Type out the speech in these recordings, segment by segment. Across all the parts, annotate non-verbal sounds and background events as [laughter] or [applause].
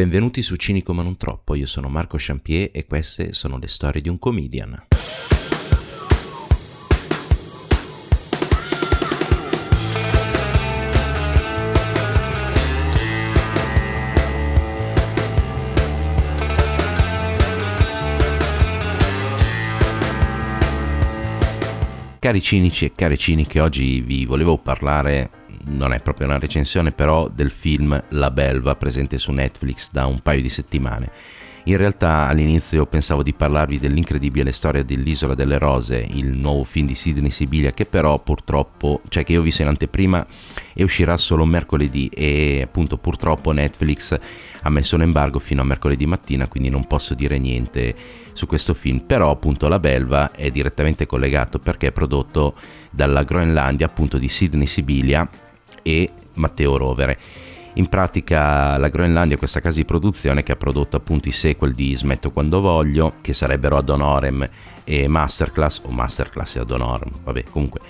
Benvenuti su Cinico ma non troppo, io sono Marco Champier e queste sono le storie di un comedian. Cari cinici e care ciniche, oggi vi volevo parlare non è proprio una recensione, però del film La Belva presente su Netflix da un paio di settimane. In realtà all'inizio pensavo di parlarvi dell'incredibile storia dell'Isola delle Rose, il nuovo film di Sidney Sibilia, che però purtroppo, cioè che io ho visto in anteprima e uscirà solo mercoledì e appunto purtroppo Netflix ha messo un embargo fino a mercoledì mattina, quindi non posso dire niente su questo film, però appunto La Belva è direttamente collegato perché è prodotto dalla Groenlandia appunto di Sidney Sibilia e Matteo Rovere. In pratica la Groenlandia è questa casa di produzione che ha prodotto appunto i sequel di Smetto quando voglio, che sarebbero Ad Honorem e Masterclass, o Masterclass e Ad Honorem, vabbè comunque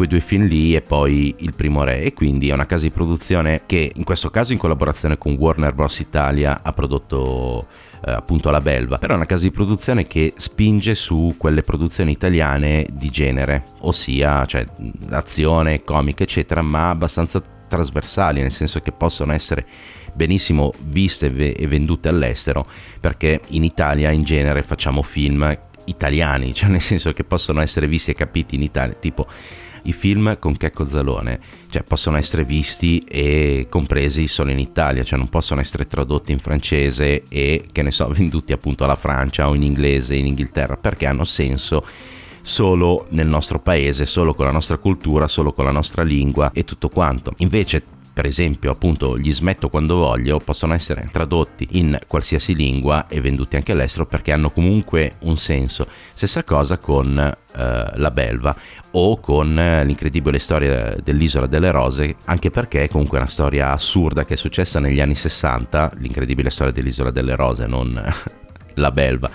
quei due film lì e poi Il Primo Re e quindi è una casa di produzione che in questo caso in collaborazione con Warner Bros. Italia ha prodotto eh, appunto La Belva, però è una casa di produzione che spinge su quelle produzioni italiane di genere, ossia cioè, azione, comica eccetera, ma abbastanza trasversali, nel senso che possono essere benissimo viste e vendute all'estero, perché in Italia in genere facciamo film italiani, [laughs] cioè nel senso che possono essere visti e capiti in Italia, tipo i film con Checco Zalone, cioè possono essere visti e compresi solo in Italia, cioè non possono essere tradotti in francese e che ne so, [laughs] venduti appunto alla Francia o in inglese in Inghilterra, perché hanno senso solo nel nostro paese, solo con la nostra cultura, solo con la nostra lingua e tutto quanto. Invece per esempio appunto gli smetto quando voglio possono essere tradotti in qualsiasi lingua e venduti anche all'estero perché hanno comunque un senso. Stessa cosa con eh, la belva o con eh, l'incredibile storia dell'isola delle rose anche perché è comunque una storia assurda che è successa negli anni 60 l'incredibile storia dell'isola delle rose non [laughs] la belva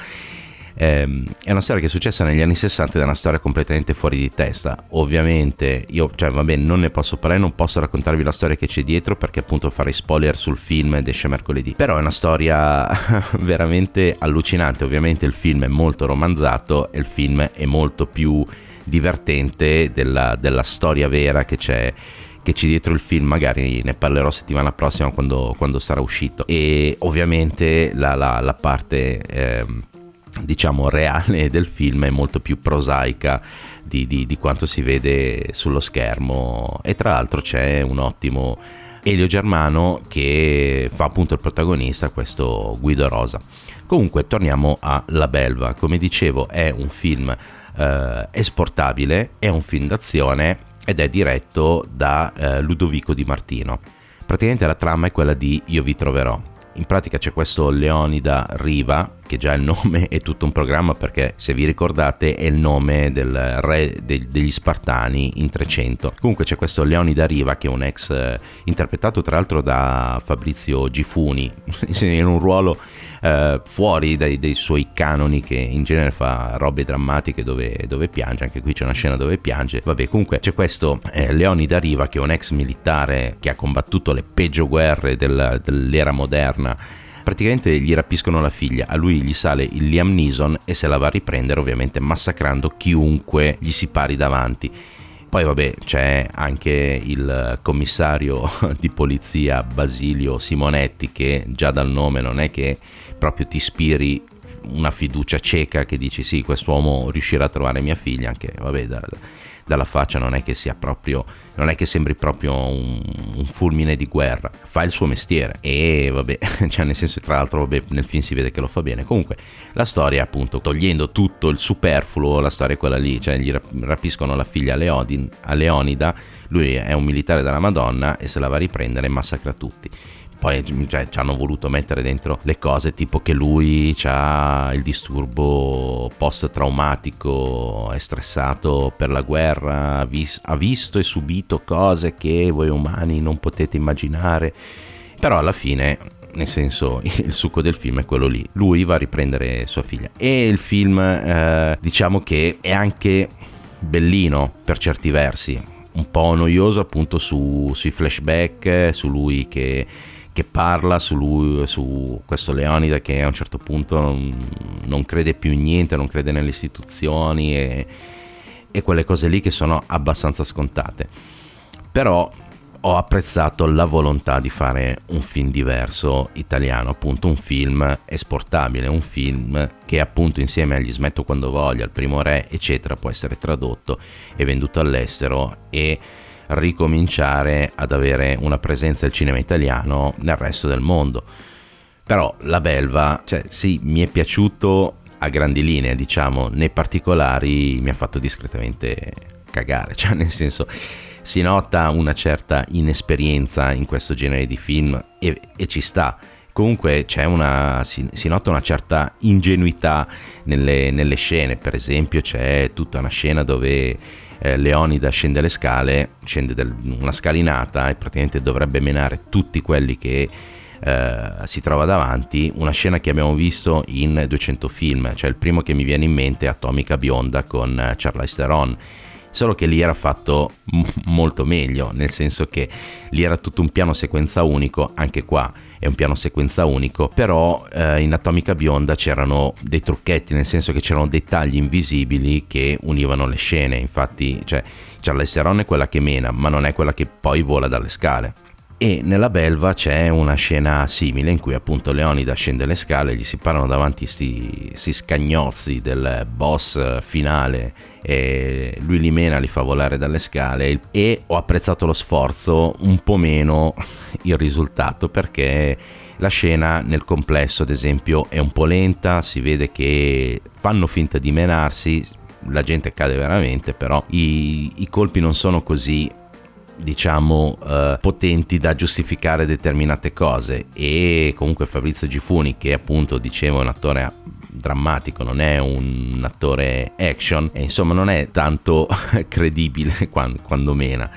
eh, è una storia che è successa negli anni 60 ed è una storia completamente fuori di testa. Ovviamente io, cioè va bene, non ne posso parlare, non posso raccontarvi la storia che c'è dietro perché appunto farei spoiler sul film ed esce mercoledì. Però è una storia [laughs] veramente allucinante. Ovviamente il film è molto romanzato e il film è molto più divertente della, della storia vera che c'è che c'è dietro il film, magari ne parlerò settimana prossima quando, quando sarà uscito. E ovviamente la, la, la parte eh, diciamo reale del film è molto più prosaica di, di, di, quanto si vede sullo schermo. E tra l'altro c'è un ottimo Elio Germano che fa appunto il protagonista questo Guido Rosa. Comunque torniamo a La Belva. Come dicevo è un film eh, esportabile è un film d'azione ed è diretto da eh, Ludovico Di Martino. Praticamente la trama è quella di Io vi troverò in pratica c'è questo Leonida Riva, che già il nome è tutto un programma perché se vi ricordate è il nome del re de- degli Spartani in 300. Comunque c'è questo Leonida Riva che è un ex eh, interpretato tra l'altro da Fabrizio Gifuni [laughs] in un ruolo eh, fuori dai, dai, suoi canoni che in genere fa robe drammatiche dove, dove, piange, anche qui c'è una scena dove piange. Vabbè comunque c'è questo eh, Leonida Riva che è un ex militare che ha combattuto le peggio guerre del, dell'era moderna praticamente gli rapiscono la figlia, a lui gli sale il Liam Neeson e se la va a riprendere ovviamente massacrando chiunque gli si pari davanti. Poi vabbè c'è anche il commissario [laughs] di polizia Basilio Simonetti che già dal nome non è che proprio ti ispiri una fiducia cieca che dici sì quest'uomo riuscirà a trovare mia figlia anche vabbè da, dalla faccia non è che sia proprio, non è che sembri proprio un, un fulmine di guerra, fa il suo mestiere e vabbè, [laughs] cioè nel senso tra l'altro vabbè, nel film si vede che lo fa bene. Comunque la storia appunto togliendo tutto il superfluo, la storia è quella lì, cioè gli rapiscono la figlia a, Leodin, a Leonida, lui è un militare della Madonna e se la va a riprendere massacra tutti poi cioè, ci hanno voluto mettere dentro le cose tipo che lui ha il disturbo post traumatico, è stressato per la guerra, ha, vis- ha visto e subito cose che voi umani non potete immaginare, però alla fine nel senso [laughs] il succo del film è quello lì. Lui va a riprendere sua figlia. E il film eh, diciamo che è anche bellino per certi versi. Un po' noioso appunto su, sui flashback su lui che che parla su, lui, su questo Leonida che a un certo punto non, non crede più in niente, non crede nelle istituzioni e, e quelle cose lì che sono abbastanza scontate. Però ho apprezzato la volontà di fare un film diverso italiano, appunto un film esportabile, un film che appunto insieme agli Smetto quando voglio, al Primo Re, eccetera, può essere tradotto e venduto all'estero e ricominciare ad avere una presenza del cinema italiano nel resto del mondo. Però la belva, cioè sì, mi è piaciuto a grandi linee, diciamo, nei particolari mi ha fatto discretamente cagare, [laughs] cioè nel senso si nota una certa inesperienza in questo genere di film e, e ci sta. Comunque una, si, si, nota una certa ingenuità nelle, nelle scene, per esempio c'è tutta una scena dove eh, Leonida scende le scale, scende del, una scalinata e praticamente dovrebbe menare tutti quelli che eh, si trova davanti, una scena che abbiamo visto in 200 film, cioè il primo che mi viene in mente è Atomica Bionda con eh, Charlize Theron solo che lì era fatto m- molto meglio, nel senso che lì era tutto un piano sequenza unico, anche qua è un piano sequenza unico, però eh, in Atomica Bionda c'erano dei trucchetti, nel senso che c'erano dei tagli invisibili che univano le scene, infatti cioè, Charlize Theron è quella che mena, ma non è quella che poi vola dalle scale. E nella belva c'è una scena simile in cui appunto Leonida scende le scale, gli si parano davanti questi scagnozzi del boss finale e lui li mena, li fa volare dalle scale e ho apprezzato lo sforzo, un po' meno il risultato perché la scena nel complesso ad esempio è un po' lenta, si vede che fanno finta di menarsi, la gente cade veramente, però i, i colpi non sono così diciamo eh, potenti da giustificare determinate cose. E comunque Fabrizio Gifuni che appunto dicevo è un attore drammatico non è un attore action e insomma non è tanto [laughs] credibile quando, quando mena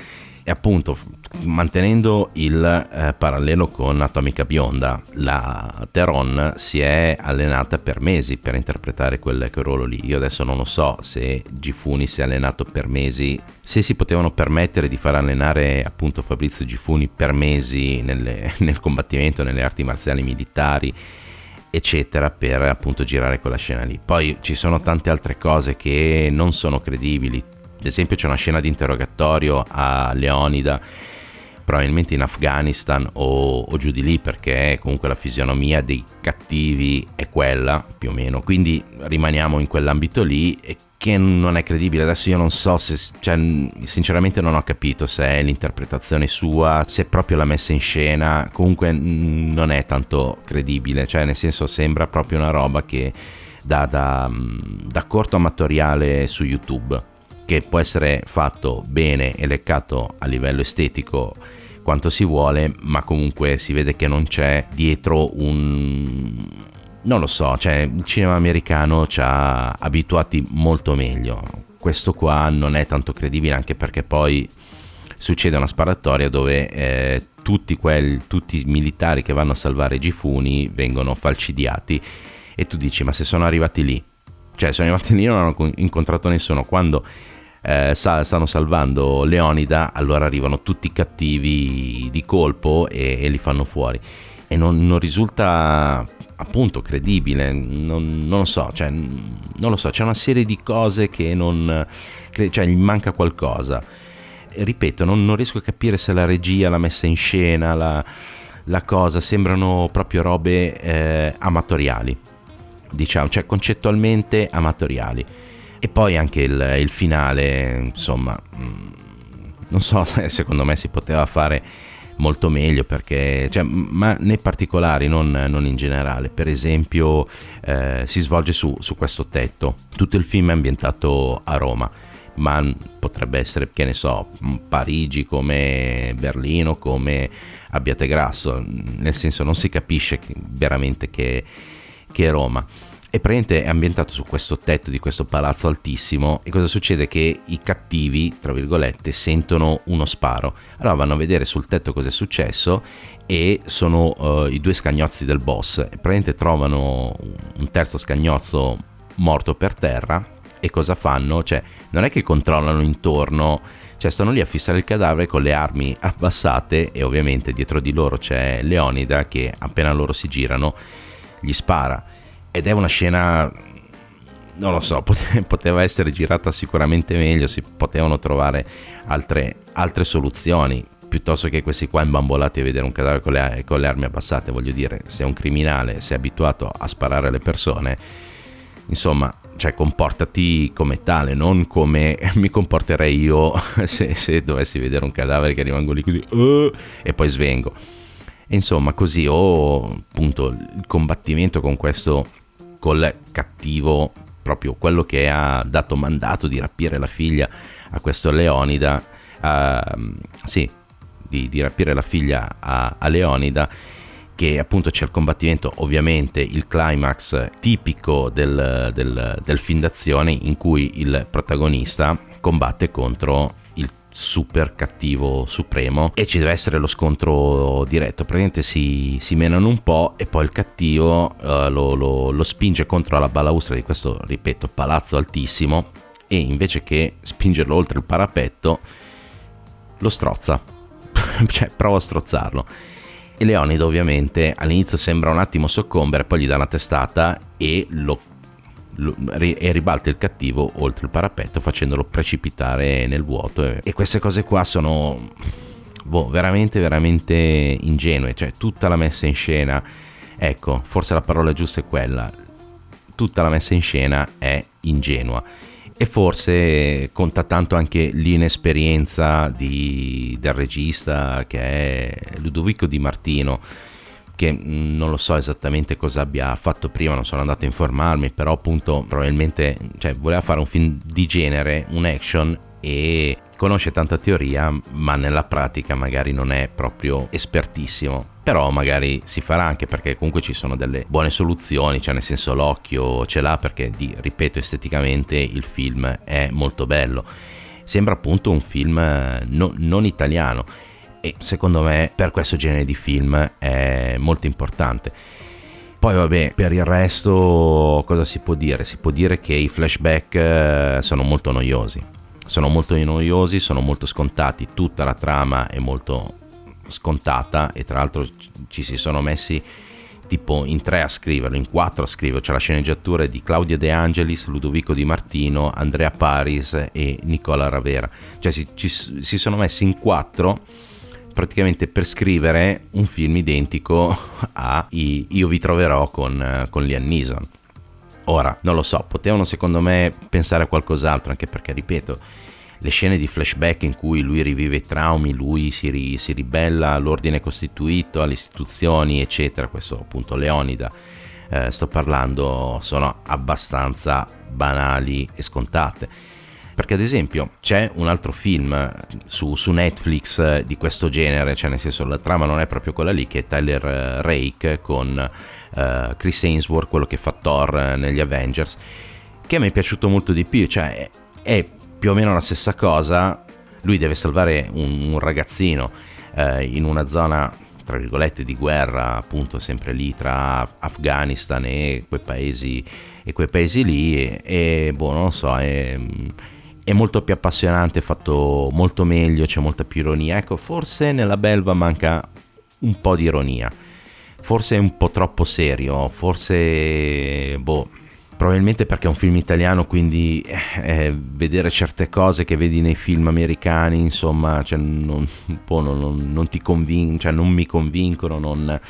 e appunto mantenendo il eh, parallelo con Atomica Bionda, la Teron si è allenata per mesi per interpretare quel, quel ruolo lì. Io adesso non lo so se Gifuni si è allenato per mesi, se si potevano permettere di far allenare appunto Fabrizio Gifuni per mesi nelle, [laughs] nel combattimento, nelle arti marziali militari eccetera per appunto girare quella scena lì. Poi ci sono tante altre cose che non sono credibili, ad esempio c'è una scena di interrogatorio a Leonida, probabilmente in Afghanistan o, o, giù di lì, perché comunque la fisionomia dei cattivi è quella, più o meno. Quindi rimaniamo in quell'ambito lì che non è credibile. Adesso io non so se, cioè, sinceramente non ho capito se è l'interpretazione sua, se è proprio la messa in scena, comunque non è tanto credibile, cioè nel senso sembra proprio una roba che da, da, da corto amatoriale su YouTube che può essere fatto bene e leccato a livello estetico quanto si vuole, ma comunque si vede che non c'è dietro un... non lo so, cioè il cinema americano ci ha abituati molto meglio. Questo qua non è tanto credibile anche perché poi succede una sparatoria dove eh, tutti, quel, tutti i militari che vanno a salvare Gifuni vengono falcidiati e tu dici ma se sono arrivati lì, cioè sono arrivati lì non hanno incontrato nessuno, quando eh, stanno salvando Leonida, allora arrivano tutti i cattivi di colpo e, e li fanno fuori. E non, non risulta appunto credibile, non, non, lo so, cioè, non lo so, c'è una serie di cose che non, cioè gli manca qualcosa. E ripeto, non, non, riesco a capire se la regia, la messa in scena, la, la cosa sembrano proprio robe eh, amatoriali, diciamo, cioè concettualmente amatoriali. E poi anche il, il finale, insomma, mm, non so, [laughs] secondo me si poteva fare molto meglio perché, cioè, ma nei particolari, non, non, in generale. Per esempio, eh, si svolge su, su questo tetto. Tutto il film è ambientato a Roma ma potrebbe essere, che ne so, Parigi come Berlino, come Abbiategrasso, nel senso non si capisce veramente che, che è Roma e praticamente è ambientato su questo tetto di questo palazzo altissimo e cosa succede? Che i cattivi, tra virgolette, sentono uno sparo. Allora vanno a vedere sul tetto cosa è successo e sono uh, i due scagnozzi del boss. E praticamente trovano un terzo scagnozzo morto per terra e cosa fanno? Cioè, non è che controllano intorno Cioè stanno lì a fissare il cadavere con le armi abbassate e ovviamente dietro di loro c'è Leonida che appena loro si girano gli spara. Ed è una scena non lo so, [laughs] poteva essere girata sicuramente meglio, si potevano trovare altre, altre soluzioni piuttosto che questi qua imbambolati a vedere un cadavere con le, con le, armi abbassate, voglio dire, se è un criminale, sei abituato a sparare alle persone, insomma, cioè comportati come tale, non come [laughs] mi comporterei io [laughs] se, se dovessi vedere un cadavere che rimango lì così uh, e poi svengo. E insomma, così o appunto il combattimento con questo col cattivo proprio quello che ha dato mandato di rapire la figlia a questo Leonida, uh, sì, di, di, rapire la figlia a, a Leonida, che appunto c'è il combattimento, ovviamente il climax tipico del, del, del film d'azione in cui il protagonista combatte contro super cattivo supremo e ci deve essere lo scontro diretto. Praticamente si, si menano un po' e poi il cattivo uh, lo, lo, lo spinge contro la balaustra di questo, ripeto, palazzo altissimo e invece che spingerlo oltre il parapetto lo strozza, [laughs] cioè prova a strozzarlo. E Leonido ovviamente all'inizio sembra un attimo soccombere, poi gli dà una testata e lo e ribalta il cattivo oltre il parapetto facendolo precipitare nel vuoto. E queste cose qua sono boh, veramente veramente ingenue. Cioè tutta la messa in scena ecco forse la parola giusta è quella tutta la messa in scena è ingenua. E forse conta tanto anche l'inesperienza di, del regista che è Ludovico Di Martino che mm, non lo so esattamente cosa abbia fatto prima, non sono andato a informarmi, però appunto probabilmente cioè, voleva fare un film di genere, un action e conosce tanta teoria, ma nella pratica magari non è proprio espertissimo. Però magari si farà anche perché comunque ci sono delle buone soluzioni, cioè nel senso l'occhio ce l'ha perché, ripeto, esteticamente il film è molto bello. Sembra appunto un film eh, no, non italiano e secondo me per questo genere di film è molto importante. Poi vabbè, per il resto cosa si può dire? Si può dire che i flashback eh, sono molto noiosi. Sono molto noiosi, sono molto scontati, tutta la trama è molto scontata e tra l'altro ci si sono messi tipo in tre a scriverlo, in quattro a scriverlo, c'è la sceneggiatura di Claudia De Angelis, Ludovico Di Martino, Andrea Paris e Nicola Ravera. Cioè si, ci, si sono messi in quattro praticamente per scrivere un film identico [laughs] a Io vi troverò con, con Liam Neeson. Ora, non lo so, potevano secondo me pensare a qualcos'altro, anche perché, ripeto, le scene di flashback in cui lui rivive i traumi, lui si, ri, si ribella all'ordine costituito, alle istituzioni, eccetera, questo appunto Leonida, eh, sto parlando, sono abbastanza banali e scontate perché ad esempio c'è un altro film su, su, Netflix eh, di questo genere, cioè nel senso la trama non è proprio quella lì, che è Tyler eh, Rake con uh, Chris Ainsworth, quello che fa Thor negli Avengers, che mi è piaciuto molto di più, cioè è, più o meno la stessa cosa, lui deve salvare un, un ragazzino uh, in una zona tra virgolette di guerra appunto sempre lì tra Afghanistan e quei paesi e quei paesi lì e, e boh non lo so è, è molto più appassionante, fatto molto meglio, c'è molta più ironia. Ecco, forse nella Belva manca un po' di ironia. Forse è un po' troppo serio, forse boh, probabilmente perché è un film italiano, quindi eh, vedere certe cose che vedi nei film americani, insomma, cioè, non, boh, non, non, ti convin- cioè, non mi convincono, non,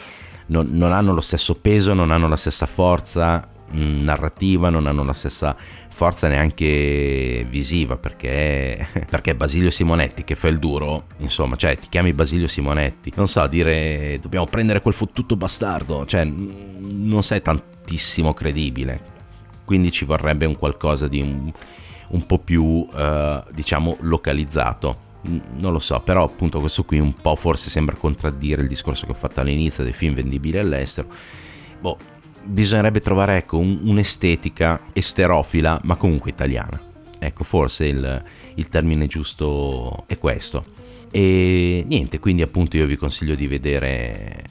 non, hanno lo stesso peso, non hanno la stessa forza narrativa, non hanno la stessa forza neanche visiva perché, [laughs] perché Basilio Simonetti che fa il duro, insomma, cioè ti chiami Basilio Simonetti, non so, dire dobbiamo prendere quel fottuto bastardo, cioè non sei tantissimo credibile, quindi ci vorrebbe un qualcosa di un, un po' più, eh, diciamo, localizzato non lo so, però appunto questo qui un po' forse sembra contraddire il discorso che ho fatto all'inizio dei film vendibili all'estero. Boh, bisognerebbe trovare ecco, un, un'estetica esterofila, ma comunque italiana. Ecco, forse il, il termine giusto è questo. E niente, quindi appunto io vi consiglio di vedere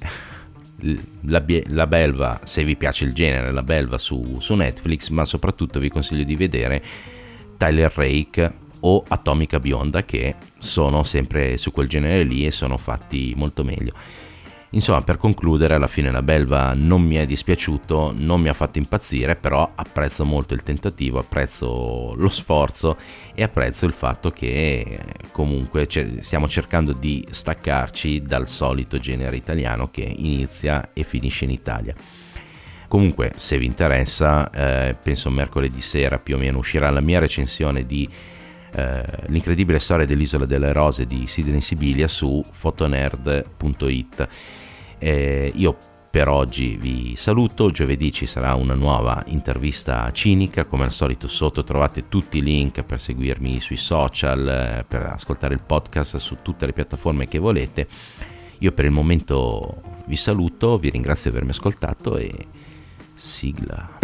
la, la, belva, se vi piace il genere, la belva su, su, Netflix, ma soprattutto vi consiglio di vedere Tyler Rake o Atomica Bionda che sono sempre su quel genere lì e sono fatti molto meglio. Insomma, per concludere, alla fine la belva non mi è dispiaciuto, non mi ha fatto impazzire, però apprezzo molto il tentativo, apprezzo lo sforzo e apprezzo il fatto che comunque stiamo cercando di staccarci dal solito genere italiano che inizia e finisce in Italia. Comunque, se vi interessa, eh, penso mercoledì sera più o meno uscirà la mia recensione di eh, L'incredibile storia dell'isola delle rose di Sidney Sibilia su fotonerd.it. Eh, io per oggi vi saluto, giovedì ci sarà una nuova intervista cinica, come al solito sotto trovate tutti i link per seguirmi sui social, eh, per ascoltare il podcast su tutte le piattaforme che volete. Io per il momento vi saluto, vi ringrazio di avermi ascoltato e sigla.